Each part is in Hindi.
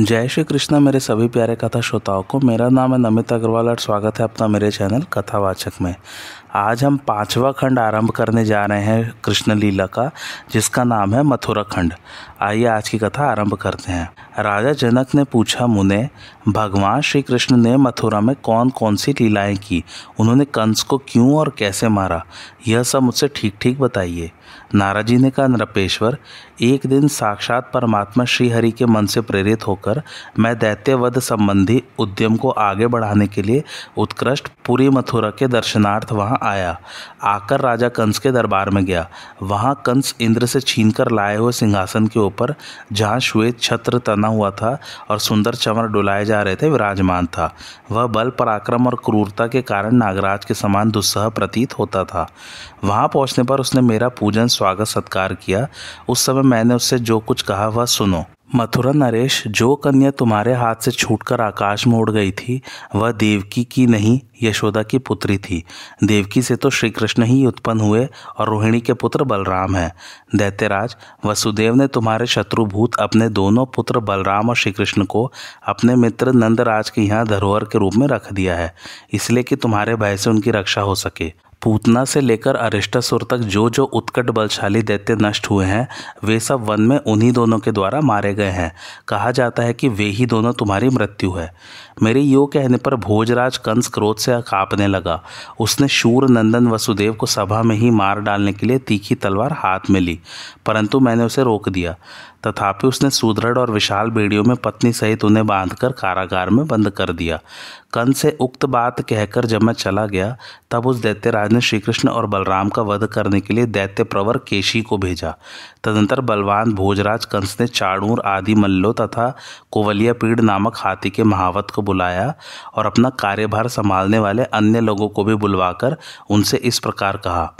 जय श्री कृष्णा, मेरे सभी प्यारे कथा श्रोताओं को मेरा नाम है नमित अग्रवाल और स्वागत है अपना मेरे चैनल कथावाचक में। आज हम पांचवा खंड आरंभ करने जा रहे हैं कृष्ण लीला का, जिसका नाम है मथुरा खंड। आइए आज की कथा आरंभ करते हैं। राजा जनक ने पूछा मुने, भगवान श्री कृष्ण ने मथुरा में कौन कौन सी लीलाएँ की? उन्होंने कंस को क्यों और कैसे मारा? यह सब मुझसे ठीक ठीक बताइए। नारा जी ने कहा नृपेश्वर एक दिन साक्षात परमात्मा श्री हरि के मन से प्रेरित होकर मैं दैत्यवध संबंधी उद्यम को आगे बढ़ाने के लिए उत्कृष्ट पूरी मथुरा के दर्शनार्थ वहाँ आया। आकर राजा कंस के दरबार में गया। वहाँ कंस इंद्र से छीनकर लाए हुए सिंहासन के ऊपर, जहाँ श्वेत छत्र तना हुआ था और सुंदर चमर डुलाए जा रहे थे विराजमान था। वह बल, पराक्रम और क्रूरता के कारण नागराज के समान दुस्सह प्रतीत होता था। वहाँ पहुँचने पर उसने मेरा पूजन, स्वागत, सत्कार किया। उस समय मैंने उससे जो कुछ कहा, वह सुनो। मथुरा नरेश जो कन्या तुम्हारे हाथ से छूटकर आकाश में उड़ गई थी, वह देवकी की नहीं, यशोदा की पुत्री थी। देवकी से तो श्री कृष्ण ही उत्पन्न हुए और रोहिणी के पुत्र बलराम हैं। दैत्यराज, वसुदेव ने तुम्हारे शत्रुभूत अपने दोनों पुत्र बलराम और श्री कृष्ण को अपने मित्र नंदराज के यहाँ धरोहर के रूप में रख दिया है, इसलिए कि तुम्हारे भय से उनकी रक्षा हो सके। पूतना से लेकर अरिष्टासुर तक जो जो उत्कट बलशाली दैत्य नष्ट हुए हैं, वे सब वन में उन्हीं दोनों के द्वारा मारे गए हैं। कहा जाता है कि वे ही दोनों तुम्हारी मृत्यु है। मेरे यो कहने पर भोजराज कंस क्रोध से कांपने लगा। उसने शूर नंदन वसुदेव को सभा में ही मार डालने के लिए तीखी तलवार हाथ में ली, परंतु मैंने उसे रोक दिया। तथापि उसने सुदृढ़ और विशाल बेड़ियों में पत्नी सहित उन्हें बांधकर कारागार में बंद कर दिया। कंस से उक्त बात कहकर जब मैं चला गया, तब उस दैत्यराज ने श्रीकृष्ण और बलराम का वध करने के लिए दैत्य प्रवर केशी को भेजा। तदंतर बलवान भोजराज कंस ने चाणूर आदि मल्लो तथा कोवलिया पीड़ नामक हाथी के महावत को बुलाया और अपना कार्यभार संभालने वाले अन्य लोगों को भी बुलवाकर उनसे इस प्रकार कहा,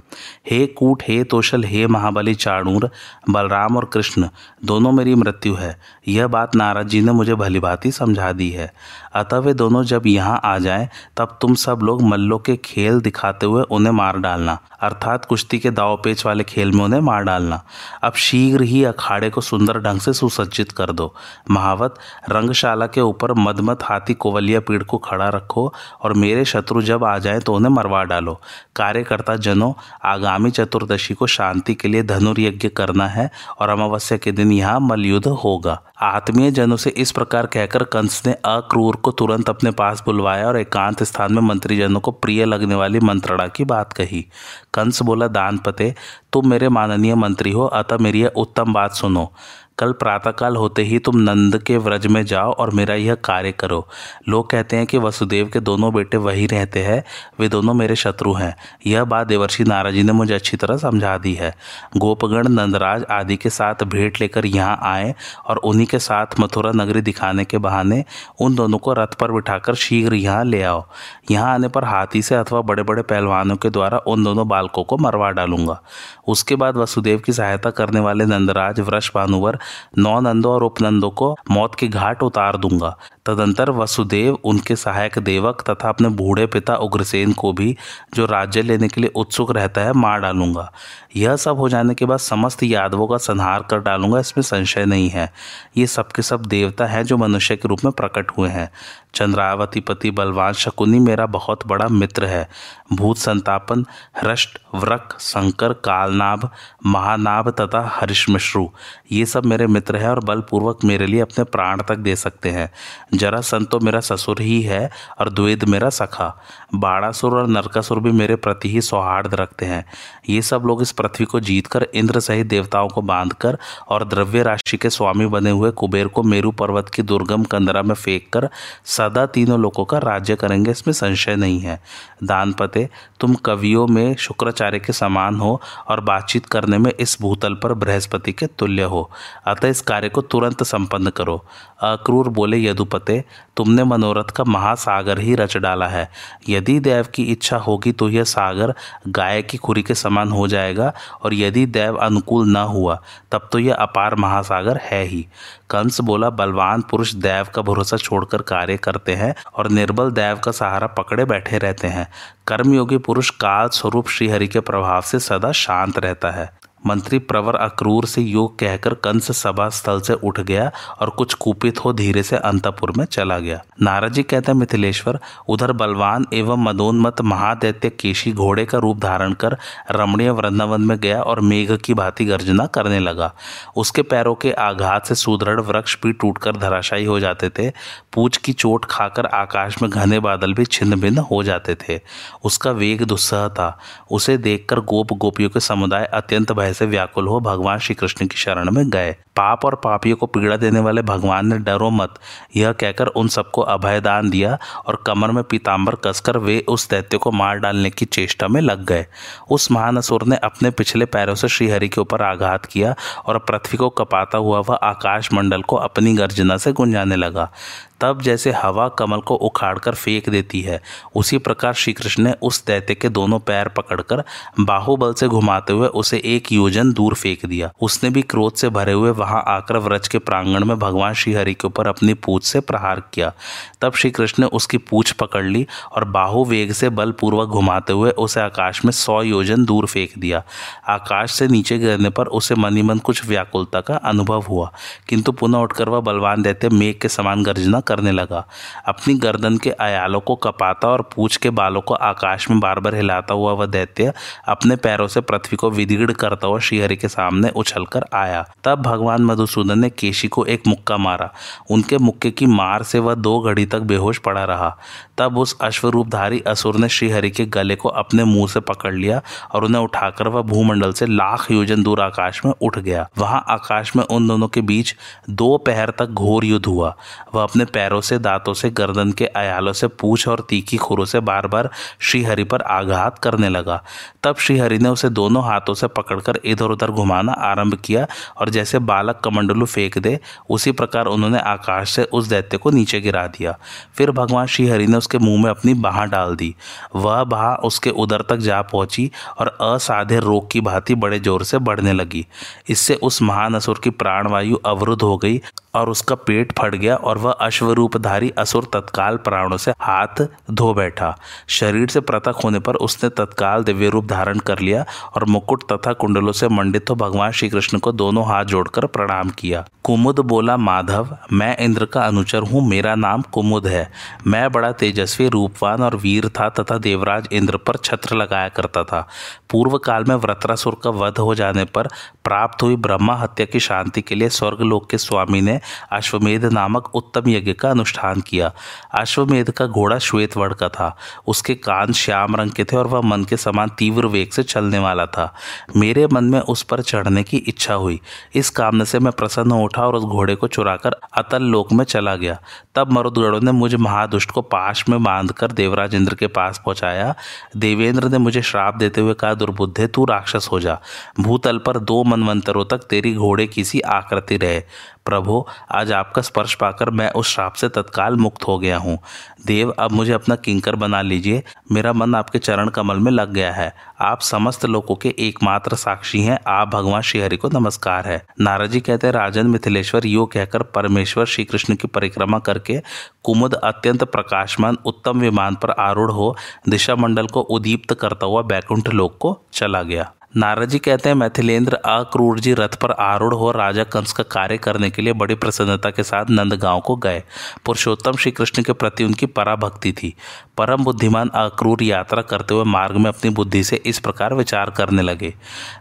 हे कूट, हे तोशल, हे महाबली चाणूर बलराम और कृष्ण दोनों मेरी मृत्यु है। यह बात नाराज़ जी ने मुझे भली भांति समझा दी है। अतः वे दोनों जब यहाँ आ जाएँ, तब तुम सब लोग मल्लों के खेल दिखाते हुए उन्हें मार डालना, अर्थात कुश्ती के दाव पेच वाले खेल में उन्हें मार डालना। अब शीघ्र ही अखाड़े को सुंदर ढंग से सुसज्जित कर दो। महावत, रंगशाला के ऊपर मदमत हाथी कोवलिया पीड़ को खड़ा रखो और मेरे शत्रु जब आ जाए तो उन्हें मरवा डालो। कार्यकर्ता जनों, आगामी चतुर्दशी को शांति के लिए धनुर्यज्ञ करना है और अमावस्या के दिन यहाँ मलयुद्ध होगा। आत्मीय जनों से इस प्रकार कहकर कंस ने अक्रूर को तुरंत अपने पास बुलवाया और एकांत स्थान में मंत्रीजनों को प्रिय लगने वाली मंत्रणा की बात कही। कंस बोला, दानपते, तुम मेरे माननीय मंत्री हो, अतः मेरी यह उत्तम बात सुनो। कल प्रातःकाल होते ही तुम नंद के व्रज में जाओ और मेरा यह कार्य करो। लोग कहते हैं कि वसुदेव के दोनों बेटे वही रहते हैं, वे दोनों मेरे शत्रु हैं। यह बात देवर्षि नाराज़ ने मुझे अच्छी तरह समझा दी है। गोपगण, नंदराज आदि के साथ भेंट लेकर यहाँ आए और उन्हीं के साथ मथुरा नगरी दिखाने के बहाने उन दोनों को रथ पर बिठाकर शीघ्र यहाँ ले आओ। यहाँ आने पर हाथी से अथवा बड़े बड़े पहलवानों के द्वारा उन दोनों बालकों को मरवा डालूँगा। उसके बाद वसुदेव की सहायता करने वाले नंदराज वृष भानुवर नौ नंदों और उपनंदों को मौत के घाट उतार दूँगा। तदंतर वसुदेव, उनके सहायक देवक तथा अपने बूढ़े पिता उग्रसेन को भी, जो राज्य लेने के लिए उत्सुक रहता है, मार डालूँगा। यह सब हो जाने के बाद समस्त यादवों का संहार कर डालूँगा, इसमें संशय नहीं है। ये सबके सब देवता हैं, जो मनुष्य के रूप में प्रकट हुए हैं। चंद्रावती पति बलवान शकुनी मेरा बहुत बड़ा मित्र है। भूत संतापन, हृष्ट, व्रक, शंकर, कालनाभ, महानाभ तथा हरिश्मश्रु ये सब मेरे मित्र हैं और बलपूर्वक मेरे लिए अपने प्राण तक दे सकते हैं। जरा संतो मेरा ससुर ही है और द्वेद मेरा सखा। बाड़ासुर और नरकासुर भी मेरे प्रति ही सौहार्द रखते हैं। ये सब लोग इस पृथ्वी को जीतकर इंद्र सहित देवताओं को बांधकर और द्रव्य राशि के स्वामी बने हुए कुबेर को मेरु पर्वत की दुर्गम कंदरा में फेंक कर सदा तीनों लोगों का राज्य करेंगे, इसमें संशय नहीं है। दानपते, तुम कवियों में शुक्राचार्य के समान हो और बातचीत करने में इस भूतल पर बृहस्पति के तुल्य हो। अतः इस कार्य को तुरंत संपन्न करो। अक्रूर बोले, यदुपते, तुमने मनोरथ का महासागर ही रच डाला है। यदि देव की इच्छा होगी तो यह सागर गाय की खुरी के समान हो जाएगा और यदि देव अनुकूल न हुआ, तब तो यह अपार महासागर है ही। कंस बोला, बलवान पुरुष देव का भरोसा छोड़कर कार्य करते हैं और निर्बल देव का सहारा पकड़े बैठे रहते हैं। कर्मयोगी पुरुष काल स्वरूप श्रीहरि के प्रभाव से सदा शांत रहता है। मंत्री प्रवर अक्रूर से योग कहकर कंस सभा स्थल से उठ गया और कुछ कुपित हो धीरे से अंतपुर में चला गया। नारद जी कहते मिथिलेश्वर, उधर बलवान एवं मदोन्मत महादैत्य केशी घोड़े का रूप धारण कर रमणीय वृंदावन में गया और मेघ की भांति गर्जना करने लगा। उसके पैरों के आघात से सुदृढ़ वृक्ष भी टूटकर धराशायी हो जाते थे। पूछ की चोट खाकर आकाश में घने बादल भी छिन्न भिन्न हो जाते थे। उसका वेग दुस्सह था उसे देखकर गोप गोपियों के समुदाय अत्यंत भय से व्याकुल हो, भगवान श्री कृष्ण की शरण में गए। पाप और पापियों को पीड़ा देने वाले भगवान ने डरो मत। यह कहकर उन सबको अभयदान दिया और कमर में पीताम्बर कसकर वे उस दैत्य को मार डालने की चेष्टा में लग गए। उस महान असुर ने अपने पिछले पैरों से श्रीहरि के ऊपर आघात किया और पृथ्वी को कपाता हुआ वह आकाश मंडल को अपनी गर्जना से गुंजाने लगा। तब जैसे हवा कमल को उखाड़कर फेंक देती है, उसी प्रकार श्री कृष्ण ने उस दैत्य के दोनों पैर पकड़कर बाहुबल से घुमाते हुए उसे एक योजन दूर फेंक दिया। उसने भी क्रोध से भरे हुए वहाँ आकर व्रज के प्रांगण में भगवान श्री हरि के ऊपर अपनी पूछ से प्रहार किया। तब श्री कृष्ण ने उसकी पूछ पकड़ ली और बाहु वेग से बलपूर्वक घुमाते हुए उसे आकाश में सौ योजन दूर फेंक दिया। आकाश से नीचे गिरने पर उसे मनी मन कुछ व्याकुलता का अनुभव हुआ, किंतु पुनः उठकर वह बलवान दैत्य मेघ के समान गर्जना करने लगा। अपनी गर्दन के अयालों को कपाता और पूछ के बालों को आकाश में बार बार हिलाता हुआ वह दैत्य अपने पैरों से पृथ्वी को विदिगड़ करता हुआ श्रीहरि के सामने उछलकर आया। तब भगवान मधुसूदन ने केशी को एक मुक्का मारा। उनके मुक्के की मार से वह दो घड़ी तक बेहोश पड़ा रहा। तब उस अश्वरूपधारी असुर ने श्रीहरि के गले को अपने मुँह से पकड़ लिया और उन्हें उठाकर वह भूमंडल से लाख योजन दूर आकाश में उठ गया। वहाँ आकाश में उन दोनों के बीच दो पहर तक घोर युद्ध हुआ। वह अपने पैरों से, दांतों से, गर्दन के अयालों से पूछ और तीखी खुरों से बार बार श्रीहरि पर आघात करने लगा। तब श्रीहरि ने उसे दोनों हाथों से पकड़कर इधर उधर घुमाना आरंभ किया और जैसे बालक कमंडलू फेंक दे, उसी प्रकार उन्होंने आकाश से उस दैत्य को नीचे गिरा दिया। फिर भगवान श्रीहरि ने उसके मुँह में अपनी बाह डाल दी। वह बाह उसके उधर तक जा पहुँची और असाधे रोग की भांति बड़े ज़ोर से बढ़ने लगी। इससे उस महान असुर की प्राणवायु अवरुद्ध हो गई और उसका पेट फट गया और वह अश्वरूपधारी असुर तत्काल प्राणों से हाथ धो बैठा। शरीर से पृथक होने पर उसने तत्काल दिव्य रूप धारण कर लिया और मुकुट तथा कुंडलों से मंडित हो भगवान श्री कृष्ण को दोनों हाथ जोड़कर प्रणाम किया। कुमुद बोला, माधव, मैं इंद्र का अनुचर हूँ, मेरा नाम कुमुद है। मैं बड़ा तेजस्वी, रूपवान और वीर था तथा देवराज इंद्र पर छत्र लगाया करता था। पूर्व काल में व्रतरासुर का वध हो जाने पर प्राप्त हुई ब्रह्मा हत्या की शांति के लिए स्वर्गलोक के स्वामी ने अश्वमेध नामक उत्तम यज्ञ का अनुष्ठान किया। अश्वमेध का घोड़ा श्वेत वर्ण का था। उसके कान श्याम रंग के थे और वह मन के समान तीव्र वेग से चलने वाला था। मेरे मन में उस पर चढ़ने की इच्छा हुई। इस कामने से मैं प्रसन्न उठा और उस घोड़े को चुराकर अतल लोक में चला गया। तब मरुदगढ़ों ने मुझे महादुष्ट को पाश में बांधकर देवराज इंद्र के पास पहुँचाया। देवेंद्र ने मुझे श्राप देते हुए कहा, दुर्बुद्धे, तू राक्षस हो जा। भूतल पर दो मनवंतरों तक तेरी घोड़े की सी आकृति रहे। प्रभु, आज आपका स्पर्श पाकर मैं उस श्राप से तत्काल मुक्त हो गया हूँ। देव, अब मुझे अपना किंकर बना लीजिए। मेरा मन आपके चरण कमल में लग गया है। आप समस्त लोगों के एकमात्र साक्षी हैं। आप भगवान श्रीहरि को नमस्कार है। नाराजी कहते हैं, राजन मिथिलेश्वर, यो कहकर परमेश्वर श्री कृष्ण की परिक्रमा करके कुमुद अत्यंत प्रकाशमान, उत्तम विमान पर आरूढ़ हो दिशा मंडल को उदीप्त करता हुआ बैकुंठ लोक को चला गया। नारद जी कहते हैं, मैथिलेंद्र अक्रूर जी रथ पर आरूढ़ हो राजा कंस का कार्य करने के लिए बड़ी प्रसन्नता के साथ नंदगांव को गए। पुरुषोत्तम श्री कृष्ण के प्रति उनकी पराभक्ति थी। परम बुद्धिमान अक्रूर यात्रा करते हुए मार्ग में अपनी बुद्धि से इस प्रकार विचार करने लगे।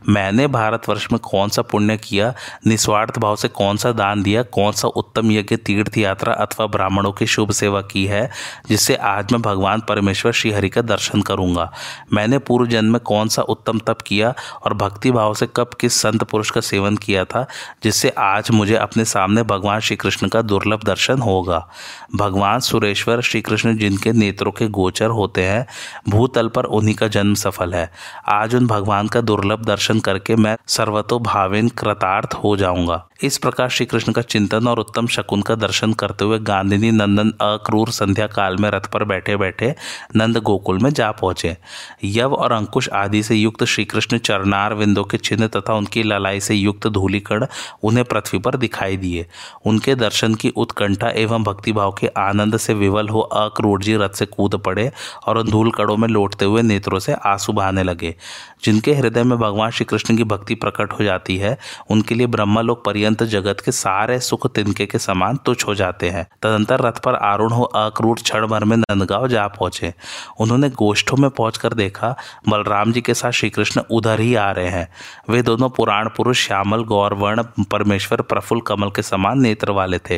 मैंने भारतवर्ष में कौन सा पुण्य किया? निस्वार्थ भाव से कौन सा दान दिया? कौन सा उत्तम यज्ञ, तीर्थ यात्रा अथवा ब्राह्मणों की शुभ सेवा की है, जिससे आज मैं भगवान परमेश्वर श्रीहरि का दर्शन करूँगा? मैंने पूर्व जन्म में कौन सा उत्तम तप किया? और भक्ति भाव से कब किस संत पुरुष का सेवन किया था, जिससे आज मुझे अपने सामने भगवान श्री कृष्ण का दुर्लभ दर्शन होगा। भगवान सुरेश्वर श्री कृष्ण जिनके नेत्रों के गोचर होते हैं, भूतल पर उन्हीं का जन्म सफल है। आज उन भगवान का दुर्लभ दर्शन करके मैं सर्वतो भावेन कृतार्थ हो जाऊँगा। इस प्रकार श्री कृष्ण का चिंतन और उत्तम शकुन का दर्शन करते हुए गांधिनी नंदन अक्रूर संध्या काल में रथ पर बैठे बैठे नंद गोकुल में जा पहुँचे। यव और अंकुश आदि से युक्त श्री कृष्ण चरनार विंदों के चिन्ह तथा उनकी ललाई से युक्त धूलिकण उन्हें पृथ्वी पर दिखाई दिए। उनके दर्शन की उत्कंठा एवं भक्तिभाव के आनंद से विवल हो अक्रूर जी रथ से कूद पड़े और उन धूल कड़ों में लौटते हुए नेत्रों से आँसू बहाने लगे। जिनके हृदय में भगवान श्री कृष्ण की भक्ति प्रकट हो जाती है, उनके लिए ब्रह्मलोक पर्यंत जगत के सारे सुख तिनके के समान तुच्छ हो जाते हैं। तदंतर रथ पर आरूढ़ हो अक्रूर क्षण भर में नंदगांव जा पहुँचे। उन्होंने गोष्ठों में पहुंचकर देखा, बलराम जी के साथ श्री कृष्ण उधर ही आ रहे हैं। वे दोनों पुराण पुरुष श्यामल, गौरवर्ण, परमेश्वर, प्रफुल्ल, कमल के समान नेत्र वाले थे।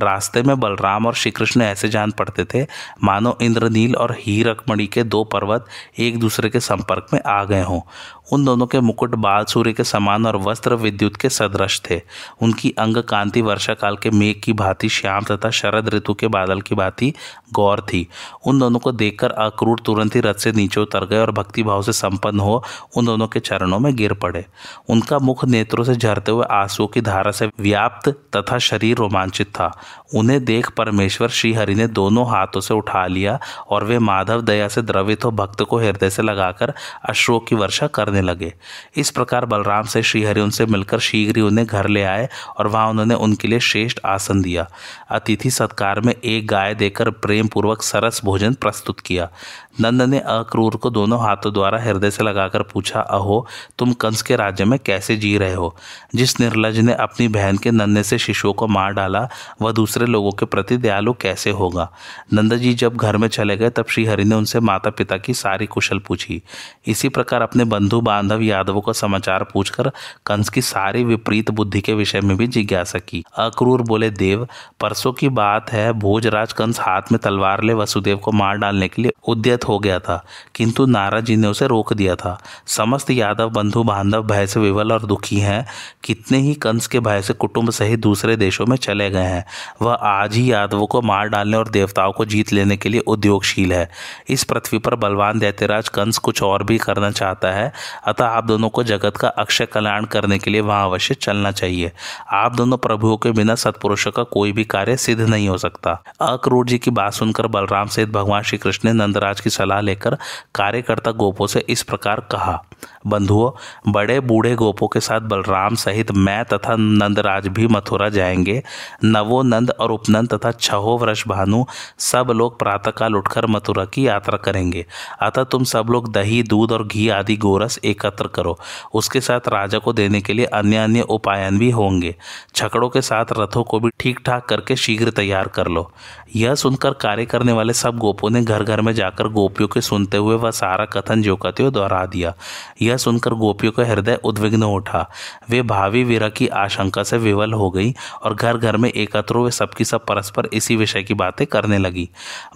रास्ते में बलराम और श्री कृष्ण ऐसे जान पड़ते थे, मानो इंद्रनील और हीरकमणि के दो पर्वत एक दूसरे के संपर्क में आ गए हों। उन दोनों के मुकुट बाल, सूर्य के समान और वस्त्र विद्युत के सदृश थे। उनकी अंग कांति वर्षा काल के मेघ की भांति श्याम तथा शरद ऋतु के बादल की भांति गौर थी। उन दोनों को देखकर अक्रूर तुरंत ही रथ से नीचे उतर गए और भक्ति भाव से संपन्न हो उन दोनों के चरणों में गिर पड़े। उनका मुख नेत्रों से झरते हुए आंसुओं की धारा से व्याप्त तथा शरीर रोमांचित था। उन्हें देख परमेश्वर श्रीहरि ने दोनों हाथों से उठा लिया और वे माधव दया से द्रवित हो भक्त को हृदय से लगाकर अश्रुओं की वर्षा करने लगे। इस प्रकार बलराम से श्रीहरि उनसे मिलकर शीघ्र ही उन्हें घर ले आए और वहाँ उन्होंने उनके लिए श्रेष्ठ आसन दिया। अतिथि सत्कार में एक गाय देकर प्रेम पूर्वक सरस भोजन प्रस्तुत किया। नंद ने अक्रूर को दोनों हाथों द्वारा हृदय से लगाकर पूछा, अहो, तुम कंस के राज्य में कैसे जी रहे हो? जिस निर्लज ने अपनी बहन के नन्हे से शिशुओं को मार डाला, वह दूसरे लोगों के प्रति दयालु कैसे होगा? नंद जी जब घर में चले गए, तब श्रीहरि ने उनसे माता पिता की सारी कुशल पूछी। इसी प्रकार अपने बंधु बांधव यादवों का समाचार पूछकर कंस की सारी विपरीत बुद्धि के विषय में भी जिज्ञासा की। अक्रूर बोले, देव, परसों की बात है, भोजराज कंस हाथ में तलवार ले वसुदेव को मार डालने के लिए उद्यत हो गया था, किंतु नारद जी ने उसे रोक दिया था। समस्त यादव बंधु बांधव भय से विवल और दुखी हैं, कितने ही कंस के भय से कुटुंब सहित दूसरे देशों में चले गए हैं। वह आज ही यादवों को मार डालने और देवताओं को जीत लेने के लिए उद्योगशील है। इस पृथ्वी पर बलवान दैत्यराज कंस कुछ और भी करना चाहता है, अतः आप दोनों को जगत का अक्षय कल्याण करने के लिए वहाँ अवश्य चलना चाहिए। आप दोनों प्रभुओं के बिना सत्पुरुषों का कोई भी कार्य सिद्ध नहीं हो सकता। अक्रूर जी की बात सुनकर बलराम सहित भगवान श्री कृष्ण ने नंदराज की सलाह लेकर कार्यकर्ता गोपों से इस प्रकार कहा, बंधुओं, बड़े बूढ़े गोपों के साथ बलराम सहित मैं तथा नंदराज भी मथुरा जाएँगे। नवो नंद और उपनंद तथा छहो वृष भानु सब लोग प्रातःकाल उठकर मथुरा की यात्रा करेंगे। अतः तुम सब लोग दही, दूध और घी आदि गोरस एकत्र करो। उसके साथ राजा को देने के लिए अन्य अन्य उपायन भी होंगे। छकड़ों के साथ रथों को भी ठीक ठाक करके शीघ्र तैयार कर लो। यह सुनकर कार्य करने वाले सब गोपों ने घर घर में जाकर गोपियों के सुनते हुए वह सारा कथन जो कहते दोहरा दिया। यह सुनकर गोपियों का हृदय उद्विग्न उठा। वे भावी वीरा की आशंका से विवल हो गई और घर घर में एकत्र हुए सबकी सब परस्पर इसी विषय की बातें करने लगी।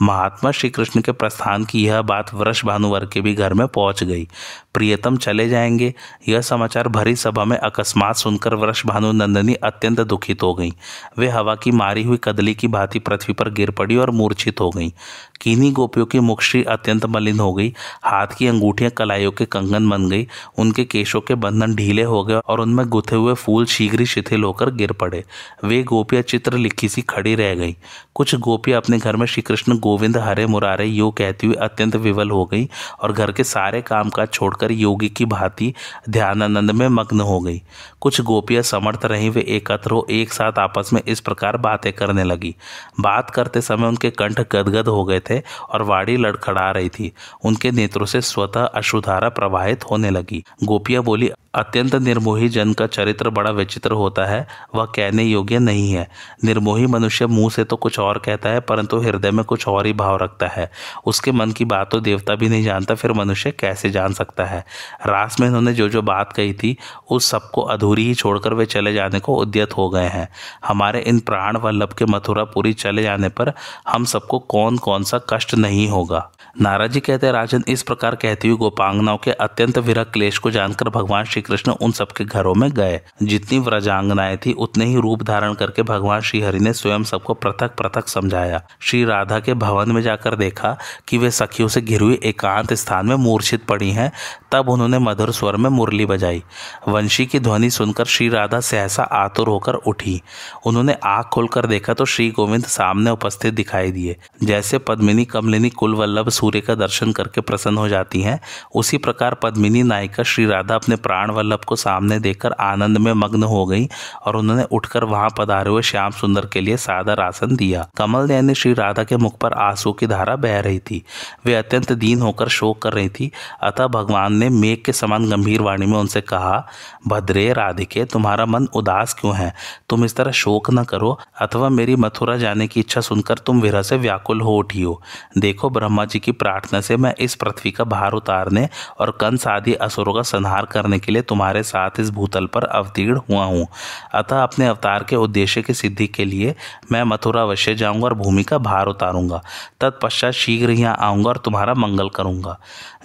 महात्मा श्री कृष्ण के प्रस्थान की यह बात वृष भानुवर के भी घर में पहुँच गई। प्रियतम चले जाएँगे। यह समाचार भरी सभा में अकस्मात सुनकर वृष भानु नंदनी अत्यंत दुखित हो गई। वे हवा की मारी हुई कदली की भांति पृथ्वी पर गिर पड़ी और मूर्छित हो गई। किन्हीं गोपियों की मुखश्री अत्यंत मलिन हो गई। हाथ की अंगूठियाँ कलाइयों के कंगन बन गई। उनके केशों के बंधन ढीले हो गए और उनमें गुथे हुए फूल शीघ्र ही शिथिल होकर गिर पड़े। वे गोपियाँ चित्र लिखी सी खड़ी रह गई। कुछ गोपियाँ अपने घर में श्री कृष्ण गोविंद हरे मुरारे यो कहती हुई अत्यंत विवल हो गई और घर के सारे काम काज छोड़कर योगी की भांति ध्यानानंद में मग्न हो गई। कुछ गोपियाँ समर्थ रही, वे एकत्र हो एक साथ आपस में इस प्रकार बातें करने लगी। बात करते समय उनके कंठ गदगद हो गए थे और वाड़ी लड़खड़ा रही थी। उनके नेत्रों से स्वतः अशुधारा प्रवाहित होने लगी। गोपिया बोली अत्यंत निर्मोही जन का चरित्र बड़ा विचित्र होता है, वह कहने योग्य नहीं है। निर्मोही मनुष्य मुँह से तो कुछ और कहता है, परंतु हृदय में कुछ और ही भाव रखता है। उसके मन की बात तो देवता भी नहीं जानता, फिर मनुष्य कैसे जान सकता है? रास में इन्होंने जो जो बात कही थी, उस सबको अधूरी ही छोड़कर वे चले जाने को उद्यत हो गए हैं। हमारे इन प्राण वल्लभ के मथुरा पूरी चले जाने पर हम सबको कौन कौन सा कष्ट नहीं होगा? नाराजी कहते राजन इस प्रकार कहती हुई गोपांगनाओं के अत्यंत विरह क्लेश को जानकर भगवान श्री कृष्ण उन सबके घरों में गए। जितनी व्रजांगनाएँ थी, उतने ही रूप धारण करके भगवान श्री हरि ने स्वयं सबको पृथक पृथक समझाया। श्री राधा के भवन में जाकर देखा कि वे सखियों से घिरी हुई एकांत स्थान में मूर्छित पड़ी हैं, तब उन्होंने मधुर स्वर में मुरली बजाई। वंशी की ध्वनि सुनकर श्री राधा सहसा आतुर होकर उठी। उन्होंने आँख खोलकर देखा तो श्री गोविंद सामने उपस्थित दिखाई दिए। जैसे पद्मिनी, कमलिनी कुल वल्लभ सूर्य का दर्शन करके प्रसन्न हो जाती हैं, उसी प्रकार पद्मिनी नायिका श्री राधा अपने प्राण वल्लभ को सामने देखकर आनंद में मग्न हो गई और उन्होंने उठकर वहाँ पधारे हुए श्याम सुंदर के लिए सादर आसन दिया। कमल नयन श्री राधा के मुख पर आँसू की धारा बह रही थी। वे अत्यंत दीन होकर शोक कर रही थी। अतः भगवान ने मेघ के समान गंभीर वाणी में उनसे कहा, भद्रे राधिके, तुम्हारा मन उदास क्यों है? तुम इस तरह शोक न करो। अथवा मेरी मथुरा जाने की इच्छा सुनकर तुम विरह से व्याकुल हो उठी हो देखो ब्रह्मा जी की प्रार्थना से मैं इस पृथ्वी का भार उतारने और कंस आदि असुरों का संहार करने के लिए तुम्हारे साथ इस भूतल पर अवतीर्ण हुआ हूँ। अतः अपने अवतार के उद्देश्य की सिद्धि के लिए मैं मथुरा अवश्य जाऊँगा और भूमि का भार उतारूँगा। तत्पश्चात शीघ्र यहाँ आऊँगा और तुम्हारा मंगल करूँगा।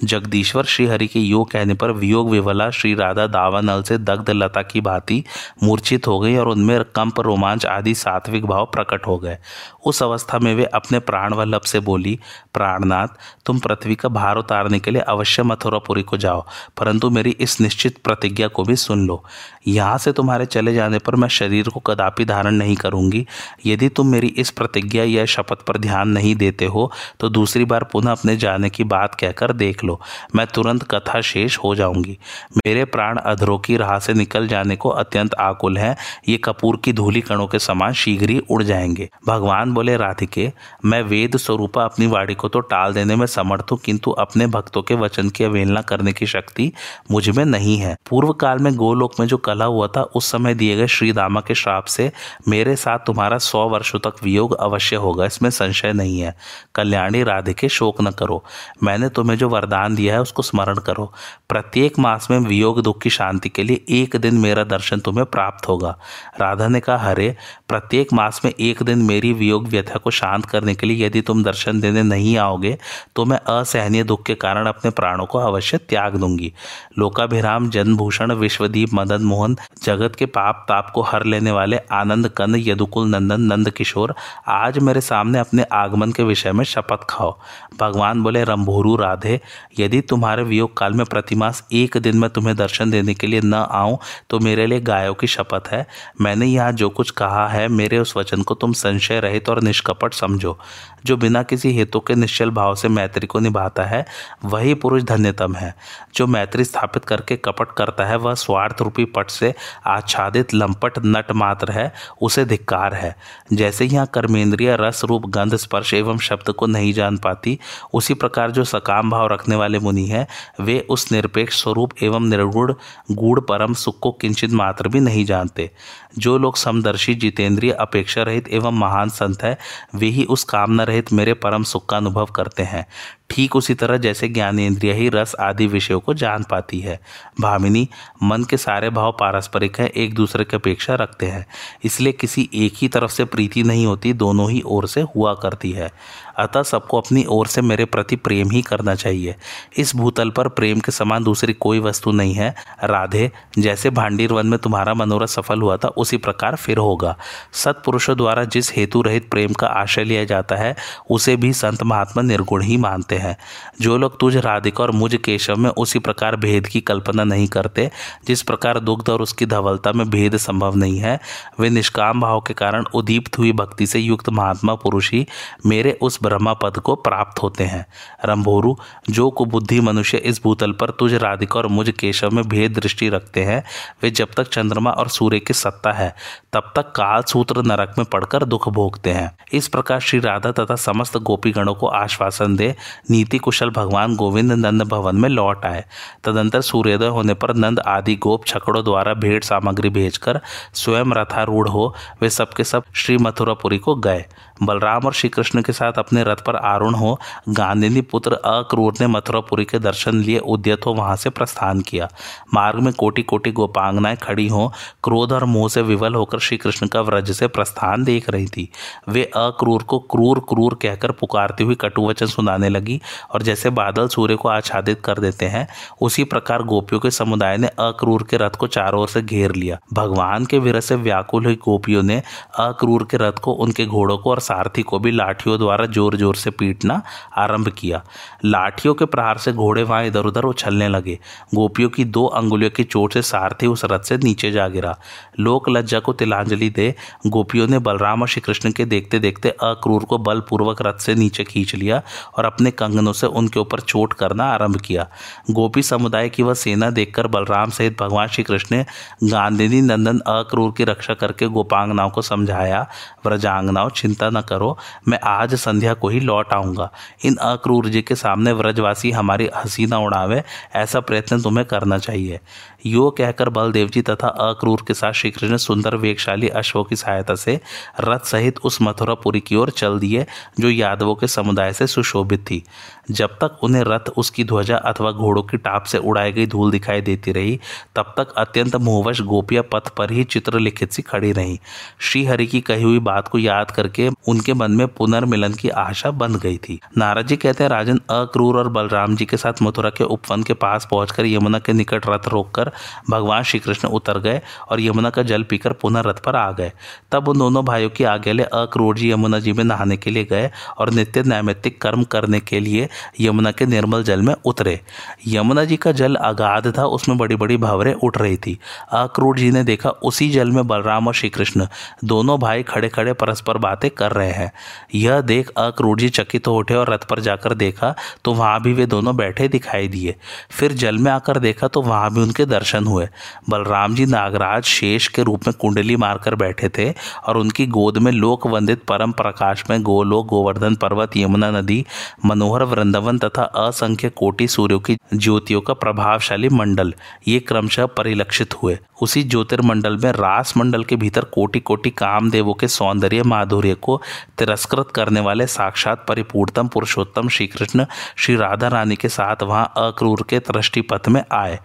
जगदीश्वर श्रीहरि के योग कहने पर वियोग विवला श्री राधा दावानल से दग्ध लता की भांति मूर्छित हो गई और उनमें कंप, रोमांच आदि सात्विक भाव प्रकट हो गए। उस अवस्था में वे अपने प्राण वल्लभ से बोली, प्राणनाथ, तुम पृथ्वी का भार उतारने के लिए अवश्य मथुरापुरी को जाओ, परंतु मेरी इस निश्चित प्रतिज्ञा को भी सुन लो। यहाँ से तुम्हारे चले जाने पर मैं शरीर को कदापि धारण नहीं करूँगी। यदि तुम मेरी इस प्रतिज्ञा या शपथ पर ध्यान नहीं देते हो तो दूसरी बार पुनः अपने जाने की बात कहकर देख लो। मैं तुरंत कथा शेष हो जाऊँगी। मेरे प्राण अधरों की राह से निकल जाने को अत्यंत आकुल है। ये कपूर की धूली कणों के समान शीघ्र ही उड़ जाएँगे। भगवान बोले, राधिके, मैं वेद स्वरूपा अपनी वाणी को तो टाल देने में समर्थ हूँ, किंतु अपने भक्तों के वचन की अवहेलना करने की शक्ति मुझमें नहीं है। पूर्व काल में गोलोक में जो कला हुआ था, उस समय दिए गए श्री दामा के श्राप से मेरे साथ तुम्हारा सौ वर्षों तक वियोग अवश्य होगा, इसमें संशय नहीं है। कल्याणी राधे के शोक न करो। मैंने तुम्हें जो वरदान दिया है, उसको स्मरण करो। प्रत्येक मास में वियोग दुख की शांति के लिए एक दिन मेरा दर्शन तुम्हें प्राप्त होगा। राधा ने कहा, हरे, प्रत्येक मास में एक दिन मेरी वियोग व्यथा को शांत करने के लिए यदि तुम दर्शन देने नहीं आओगे तो मैं असहनीय दुख के कारण अपने प्राणों को अवश्य त्याग दूँगी। लोकाभिराम, जन्मभूषण, विश्वदीप, मदन मोहन जगत के पाप ताप को हर लेने वाले आनंद कंद, यदुकुल नंदन, नंद किशोर, आज मेरे सामने अपने आगमन के विषय में शपथ खाओ। भगवान बोले, रंभोरू राधे, यदि तुम्हारे वियोग काल में प्रतिमास एक दिन में तुम्हें दर्शन देने के लिए न आऊँ तो मेरे लिए गायों की शपथ है। मैंने यहाँ जो कुछ कहा है, मेरे उस वचन को तुम संशय रहित और निष्कपट समझो। जो बिना किसी हेतु के निश्चल भाव से मैत्री को निभाता है, वही पुरुष धन्यतम है। जो मैत्री स्थापित करके कपट करता है, वह स्वार्थ रूपी पट से आच्छादित लंपट नट मात्र है, उसे धिक्कार है। जैसे यहाँ कर्मेंद्रिय रस रूप गंध स्पर्श एवं शब्द को नहीं जान पाती, उसी प्रकार जो सकाम भाव रखने वाले मुनि हैं, वे उस निरपेक्ष स्वरूप एवं निर्गुण गूढ़ परम सुख को किंचित मात्र भी नहीं जानते। जो लोग समदर्शी जितेंद्रिय अपेक्षा रहित एवं महान संत है, वे ही उस कामना रहित मेरे परम सुख का अनुभव करते हैं। ठीक उसी तरह जैसे ज्ञानेन्द्रिय ही रस आदि विषयों को जान पाती है। भामिनी, मन के सारे भाव पारस्परिक हैं, एक दूसरे की अपेक्षा रखते हैं। इसलिए किसी एक ही तरफ़ से प्रीति नहीं होती, दोनों ही ओर से हुआ करती है। अतः सबको अपनी ओर से मेरे प्रति प्रेम ही करना चाहिए। इस भूतल पर प्रेम के समान दूसरी कोई वस्तु नहीं है। राधे, जैसे भांडीर वन में तुम्हारा मनोरथ सफल हुआ था, उसी प्रकार फिर होगा। सत्पुरुषों द्वारा जिस हेतु रहित प्रेम का आशय लिया जाता है, उसे भी संत महात्मा निर्गुण ही मानते हैं। जो लोग तुझ, राधिका और मुझ केशव में उसी प्रकार भेद की कल्पना नहीं करते, जिस प्रकार दुग्ध और उसकी धवलता में भेद संभव नहीं है, वे निष्काम भाव के कारण उदीप्त हुई भक्ति से युक्त महात्मा पुरुष ही मेरे उस ब्रह्मा पद को प्राप्त होते हैं। रंभोरु, जो कुबुद्धि मनुष्य इस भूतल पर तुझ राधिका और मुझ केशव में भेद दृष्टि रखते हैं, वे जब तक चंद्रमा और सूर्य की सत्ता है, तब तक काल सूत्र नरक में पड़कर दुख भोगते हैं। इस प्रकार श्री राधा तथा समस्त गोपीगणों को आश्वासन दे, नीति कुशल भगवान गोविंद नंद भवन में लौट आए। तदंतर सूर्योदय होने पर नंद आदि गोप छकड़ों द्वारा भेंट सामग्री भेजकर स्वयं रथारूढ़ हो, वे सबके सब श्री मथुरापुरी को गए। बलराम और श्री कृष्ण के साथ अपने रथ पर आरूढ़ हो गांधी पुत्र अक्रूर ने मथुरापुरी के दर्शन लिए उद्यत हो वहाँ से प्रस्थान किया। मार्ग में कोटि कोटि गोपांगनाएँ खड़ी हो, क्रोध और मोह से विवल होकर श्री कृष्ण का व्रज से प्रस्थान देख रही थी। वे अक्रूर को क्रूर क्रूर कहकर पुकारती हुई कटुवचन सुनाने लगी और जैसे बादल सूर्य को आच्छादित कर देते हैं, उसी प्रकार गोपियों के समुदाय ने अक्रूर के रथ को चारों ओर से घेर लिया। भगवान के विरह से व्याकुल हुई गोपियों ने अक्रूर के रथ को उनके घोड़ों को और सारथी को भी लाठियों द्वारा ज़ोर ज़ोर से पीटना आरंभ किया। लाठियों के प्रहार से घोड़े वहाँ इधर उधर उछलने लगे। गोपियों की दो अंगुलियों की चोट से सारथी उस रथ से नीचे जा गिरा। लोक लज्जा को तिलांजलि दे गोपियों ने बलराम और श्री कृष्ण के देखते देखते अक्रूर को बलपूर्वक रथ से नीचे खींच लिया और अपने कंगनों से उनके ऊपर चोट करना आरंभ किया। गोपी समुदाय की वह सेना देखकर बलराम सहित भगवान श्री कृष्ण ने गांधिनी नंदन अक्रूर की रक्षा करके गोपांगनाओं को समझाया, व्रजांगनाओं, चिंता न करो, मैं आज संध्या को ही लौट आऊँगा। इन अक्रूर जी के सामने व्रजवासी हमारी हँसी न उड़ावे, ऐसा प्रयत्न तुम्हें करना चाहिए। यो कहकर बलदेव जी तथा अक्रूर के साथ श्री कृष्ण सुंदर वेगशाली अश्वों की सहायता से रथ सहित उस मथुरापुरी की ओर चल दिए, जो यादवों के समुदाय से सुशोभित थी। जब तक उन्हें रथ उसकी ध्वजा अथवा घोड़ों की टाप से उड़ाई गई धूल दिखाई देती रही, तब तक अत्यंत मोहवश गोपिया पथ पर ही चित्र लिखित सी खड़ी रही। श्रीहरि की कही हुई बात को याद करके उनके मन में पुनर्मिलन की आशा बन गई थी। नारद जी कहते हैं, राजन, अक्रूर और बलराम जी के साथ मथुरा के उपवन के पास पहुंचकर यमुना के निकट रथ रोककर भगवान श्री कृष्ण उतर गए और यमुना का जल पीकर पुनः रथ पर आ गए। तब उन दोनों भाइयों की आगे ले अक्रूर जी यमुना जी में नहाने के लिए गए और नित्य नैमित्तिक कर्म करने के लिए यमुना के निर्मल जल में उतरे। यमुना जी का जल अगाध था, उसमें बड़ी बड़ी भावरें उठ रही थी। अक्रूर जी ने देखा, उसी जल में बलराम और श्री कृष्ण दोनों भाई खड़े खड़े परस्पर बातें कर रहे हैं। यह देख अक्रूर जी चकित हो उठे और रथ पर जाकर देखा तो वहाँ भी वे दोनों बैठे दिखाई दिए। फिर जल में आकर देखा तो वहाँ भी उनके दर्शन हुए। बलराम जी नागराज शेष के रूप में कुंडली मारकर बैठे थे और उनकी गोद में लोक वंदित परम प्रकाश में गोलोक गोवर्धन पर्वत, यमुना नदी, मनोहर वृंदावन तथा असंख्य कोटि सूर्यों की ज्योतियों का प्रभावशाली मंडल, ये क्रमशः परिलक्षित हुए। उसी ज्योतिर्मंडल में रास मंडल के भीतर कोटि कोटि कामदेवों के सौंदर्य माधुर्य को तिरस्कृत करने वाले साक्षात परिपूर्णतम पुरुषोत्तम श्री कृष्ण श्री राधा रानी के साथ वहाँ अक्रूर के दृष्टि पथ में आए।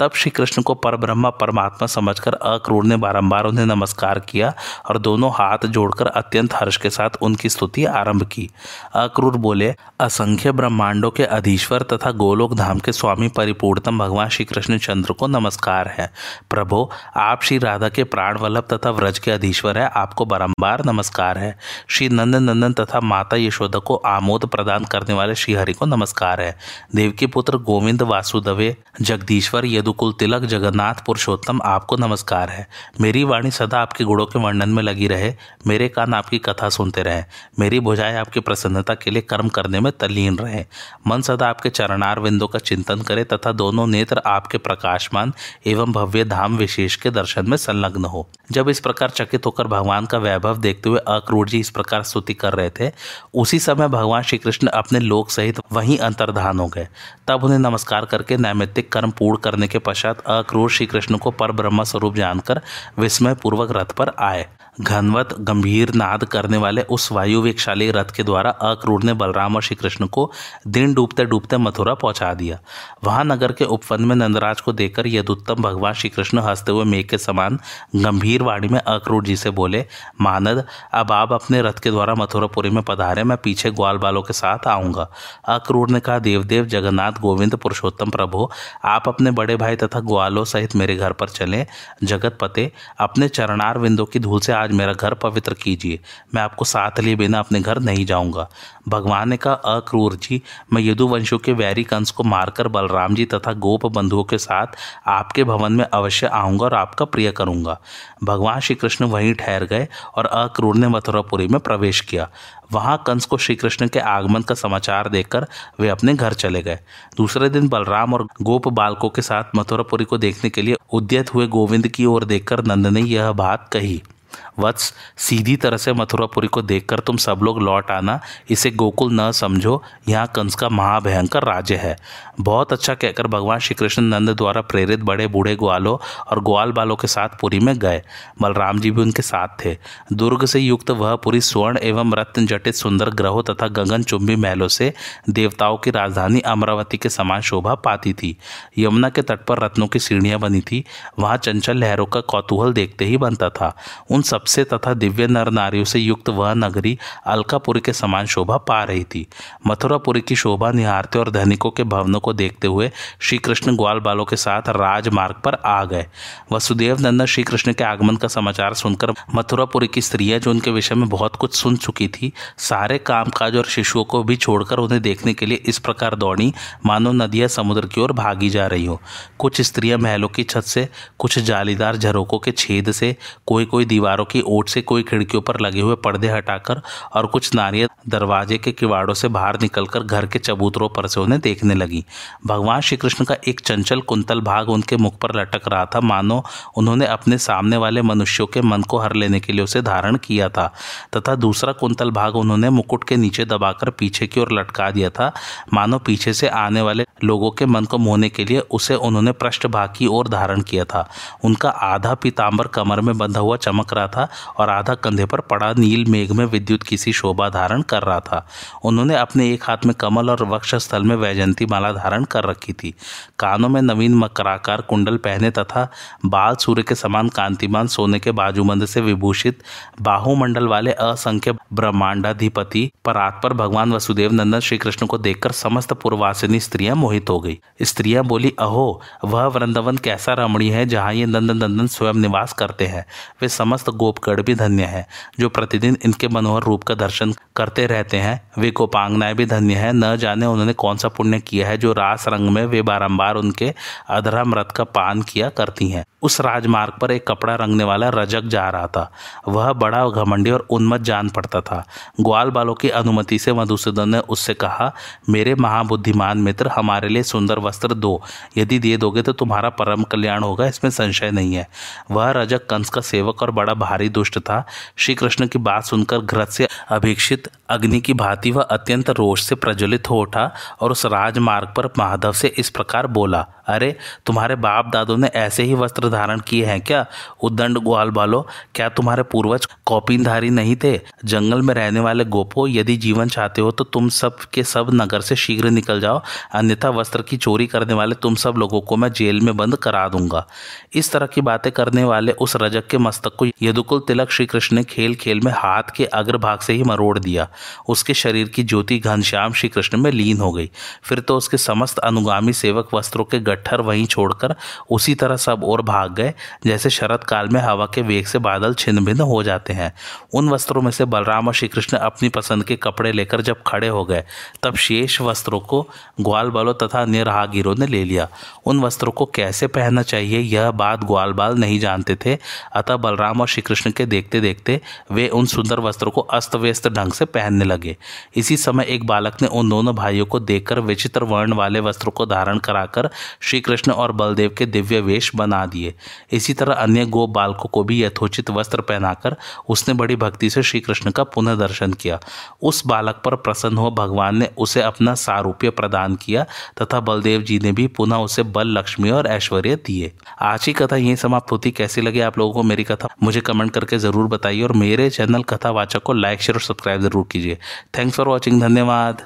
तब श्री कृष्ण को पर परब्रह्मा परमात्मा समझकर अक्रूर ने बारंबार उन्हें नमस्कार किया और दोनों हाथ जोड़कर अत्यंत हर्ष के साथ उनकी स्तुति आरंभ की। अक्रूर बोले, असंख्य ब्रह्मांडों के अधीश्वर तथा गोलोक धाम के स्वामी परिपूर्णतम भगवान श्री कृष्ण चंद्र को नमस्कार है। प्रभो, आप श्री राधा के प्राण वल्लभ तथा व्रज के अधीश्वर है, आपको बारंबार नमस्कार है। श्री नंदन नंदन तथा माता यशोदा को आमोद प्रदान करने वाले श्री हरि को नमस्कार है। देवकी पुत्र गोविंद वासुदेवे, जगदीश्वर यदुकुल तिलक जगन्नाथ पुरुषोत्तम आपको नमस्कार है। मेरी वाणी सदा आपके गुणों के वर्णन में लगी रहे। मेरे कान आपकी कथा सुनते रहे। मेरी भुजाएँ आपकी प्रसन्नता के लिए कर्म करने में तल्लीन रहे। मन सदा आपके चरणार विंदों का चिंतन करे तथा दोनों नेत्र आपके प्रकाशमान एवं भव्य धाम विशेष के दर्शन में संलग्न हो। जब इस प्रकार चकित होकर भगवान का वैभव देखते हुए अक्रूर जी इस प्रकार स्तुति कर रहे थे, उसी समय भगवान श्री कृष्ण अपने लोक सहित वहीं अंतर्धान हो गए। तब उन्हें नमस्कार करके नैमित्तिक कर्म पूर्ण करने के पश्चात अक्रूर श्री कृष्ण को पर ब्रह्म स्वरूप जानकर विस्मय पूर्वक रथ पर आए। घनवत गंभीर नाद करने वाले उस वायु वेगशाली रथ के द्वारा अक्रूर ने बलराम और श्री कृष्ण को दिन डूबते डूबते मथुरा पहुँचा दिया। वहाँ नगर के उपवन में नंदराज को देखकर यदुत्तम भगवान श्री कृष्ण हँसते हुए मेघ के समान गंभीर वाणी में अक्रूर जी से बोले, मानद, अब आप अपने रथ के द्वारा मथुरापुरी में पधारे, मैं पीछे ग्वाल बालों के साथ आऊँगा। अक्रूर ने कहा, देवदेव, जगन्नाथ, गोविंद, पुरुषोत्तम प्रभु, आप अपने बड़े भाई तथा ग्वालों सहित मेरे घर पर चले। जगत अपने चरणार विंदों की धूल से आज मेरा घर पवित्र कीजिए। मैं आपको साथ लिए बिना अपने घर नहीं जाऊँगा। भगवान ने कहा, अक्रूर जी, मैं यदुवंशों के वैरी कंस को मारकर बलराम जी तथा गोप बंधुओं के साथ आपके भवन में अवश्य आऊँगा और आपका प्रिय करूँगा। भगवान श्री कृष्ण वहीं ठहर गए और अक्रूर ने मथुरापुरी में प्रवेश किया। वहाँ कंस को श्री कृष्ण के आगमन का समाचार देकर वे अपने घर चले गए। दूसरे दिन बलराम और गोप बालकों के साथ मथुरापुरी को देखने के लिए उद्यत हुए गोविंद की ओर देखकर नंद ने यह बात कही। वत्स सीधी तरह से मथुरापुरी को देखकर तुम सब लोग लौट आना। इसे गोकुल न समझो। यहाँ कंस का महाभयंकर राज्य है। बहुत अच्छा कहकर भगवान श्री कृष्ण नंद द्वारा प्रेरित बड़े बूढ़े ग्वालों और ग्वाल बालों के साथ पुरी में गए। बलराम जी भी उनके साथ थे। दुर्ग से युक्त वह पुरी स्वर्ण एवं रत्न जटित सुंदर ग्रहों तथा गगन चुंबी महलों से देवताओं की राजधानी अमरावती के समान शोभा पाती थी। यमुना के तट पर रत्नों की सीढ़ियाँ बनी थी। वहाँ चंचल लहरों का कौतूहल देखते ही बनता था। उन सबसे तथा दिव्य नर नारियों से युक्त वह नगरी अलकापुरी के समान शोभा पा रही थी। मथुरापुरी की शोभा निहारते और धनिकों के भवनों को देखते हुए श्री कृष्ण ग्वाल बालों के साथ राजमार्ग पर आ गए। वसुदेव नंदन श्री कृष्ण के आगमन का समाचार सुनकर मथुरापुरी की स्त्रियाँ जो उनके विषय में बहुत कुछ सुन चुकी थी, सारे कामकाज और शिशुओं को भी छोड़कर उन्हें देखने के लिए इस प्रकार दौड़ी, मानो नदियाँ समुद्र की ओर भागी जा रही हो। कुछ स्त्रियाँ महलों की छत से, कुछ जालीदार झरोकों के छेद से कोई कोई दीवारों की ओट से कोई खिड़कियों पर लगे हुए पर्दे हटाकर और कुछ नारियाँ दरवाजे के किवाड़ों से बाहर निकलकर घर के चबूतरों पर से उन्हें देखने लगी। भगवान श्री कृष्ण का एक चंचल कुंतल भाग उनके मुख पर लटक रहा था। मानो उन्होंने अपने सामने वाले मनुष्यों के मन को हर लेने के लिए उसे धारण किया था। तथा दूसरा कुंतल भाग उन्होंने मुकुट के नीचे दबाकर पीछे की ओर लटका दिया था। मानो पीछे से आने वाले लोगों के मन को मोहने के लिए उसे उन्होंने पृष्ठ भाग की ओर धारण किया था। उनका आधा पीताम्बर कमर में बंधा हुआ चमक रहा था। और आधा कंधे पर पड़ा नील मेघ में विद्युत किसी शोभा धारण कर रहा था। उन्होंने अपने एक हाथ में कमल और वक्ष स्थल में वैजंती माला धारण कर रखी थी। कानों में नवीन मकराकार कुंडल पहने तथा बाल सूर्य के समान कांतिमान सोने के बाजूबंद से विभूषित बाहुमंडल वाले असंख्य ब्रह्मांडाधिपति परात पर भगवान वसुदेव नंदन श्री कृष्ण को देखकर समस्त पूर्वासिनी स्त्रियाँ मोहित हो गई। स्त्रियाँ बोली, अहो, वह वृंदावन कैसा रमणीय है जहाँ ये नंदन नंदन स्वयं निवास करते हैं। वे समस्त गोपगढ़ भी धन्य है, जो प्रतिदिन इनके मनोहर रूप का दर्शन करते रहते हैं। वे गोपांगनाएँ भी धन्य है। न जाने उन्होंने कौन सा पुण्य किया है, जो रास रंग में वे बारंबार उनके अधरा मृत का पान किया करती हैं। उस राजमार्ग पर एक कपड़ा रंगने वाला रजक जा रहा था। वह बड़ा घमंडी और उन्मत जान पड़ता था। ग्वाल बालों की अनुमति से मधुसूदन ने उससे कहा, मेरे महाबुद्धिमान मित्र, हमारे लिए सुंदर वस्त्र दो। यदि दे दोगे तो तुम्हारा परम कल्याण होगा, इसमें संशय नहीं है। वह रजक कंस का सेवक और बड़ा भारी दुष्ट था। श्री कृष्ण की बात सुनकर घृत से अभीक्षित अग्नि की भांति वह अत्यंत रोष से प्रज्वलित हो उठा और उस राजमार्ग पर माधव से इस प्रकार बोला अरे, तुम्हारे बाप दादों ने ऐसे ही वस्त्र धारण किए हैं क्या? उद्दंड ग्वाल बालो, क्या तुम्हारे पूर्वज कौपिनधारी नहीं थे? जंगल में रहने वाले गोपो, यदि जीवन चाहते हो तो तुम सब के सब नगर से शीघ्र निकल जाओ। अन्यथा वस्त्र की चोरी करने वाले तुम सब लोगों को मैं जेल में बंद करा दूँगा। इस तरह की बातें करने वाले उस रजक के मस्तक को यदुकुल तिलक श्री कृष्ण ने खेल खेल में हाथ के अग्रभाग से ही मरोड़ दिया। उसके शरीर की ज्योति घनश्याम श्री कृष्ण में लीन हो गई। फिर तो उसके समस्त अनुगामी सेवक वस्त्रों के गट्ठर वहीं छोड़कर उसी तरह सब और भाग गए, जैसे शरद काल में हवा के वेग से बादल छिन्न भिन्न हो जाते हैं। उन वस्त्रों में से बलराम और श्री कृष्ण अपनी पसंद के कपड़े लेकर जब खड़े हो गए, तब शेष वस्त्रों को ग्वाल बालों तथा अन्य राहगीरों ने ले लिया। उन वस्त्रों को कैसे पहनना चाहिए, यह बात ग्वाल बाल नहीं जानते थे। अतः बलराम और श्री कृष्ण के देखते देखते वे उन सुंदर वस्त्रों को अस्त व्यस्त ढंग से पहनने लगे। इसी समय एक बालक ने उन दोनों भाइयों को देखकर विचित्र वर्ण वाले वस्त्रों को धारण कराकर श्री कृष्ण और बलदेव के दिव्य वेश बना दिए। इसी तरह अन्य गो बालकों को भी यथोचित वस्त्र पहनाकर उसने बड़ी भक्ति से श्री कृष्ण का पुनः दर्शन किया। उस बालक पर प्रसन्न हो भगवान ने उसे अपना सारूप्य प्रदान किया तथा बलदेव जी ने भी पुनः उसे बल, लक्ष्मी और ऐश्वर्य दिए। आज की कथा यही समाप्त होती। कैसी लगी आप लोगों को मेरी कथा? मुझे कमेंट करके ज़रूर बताइए और मेरे चैनल कथावाचक को लाइक, शेयर और सब्सक्राइब ज़रूर कीजिए। थैंक्स फॉर वॉचिंग, धन्यवाद।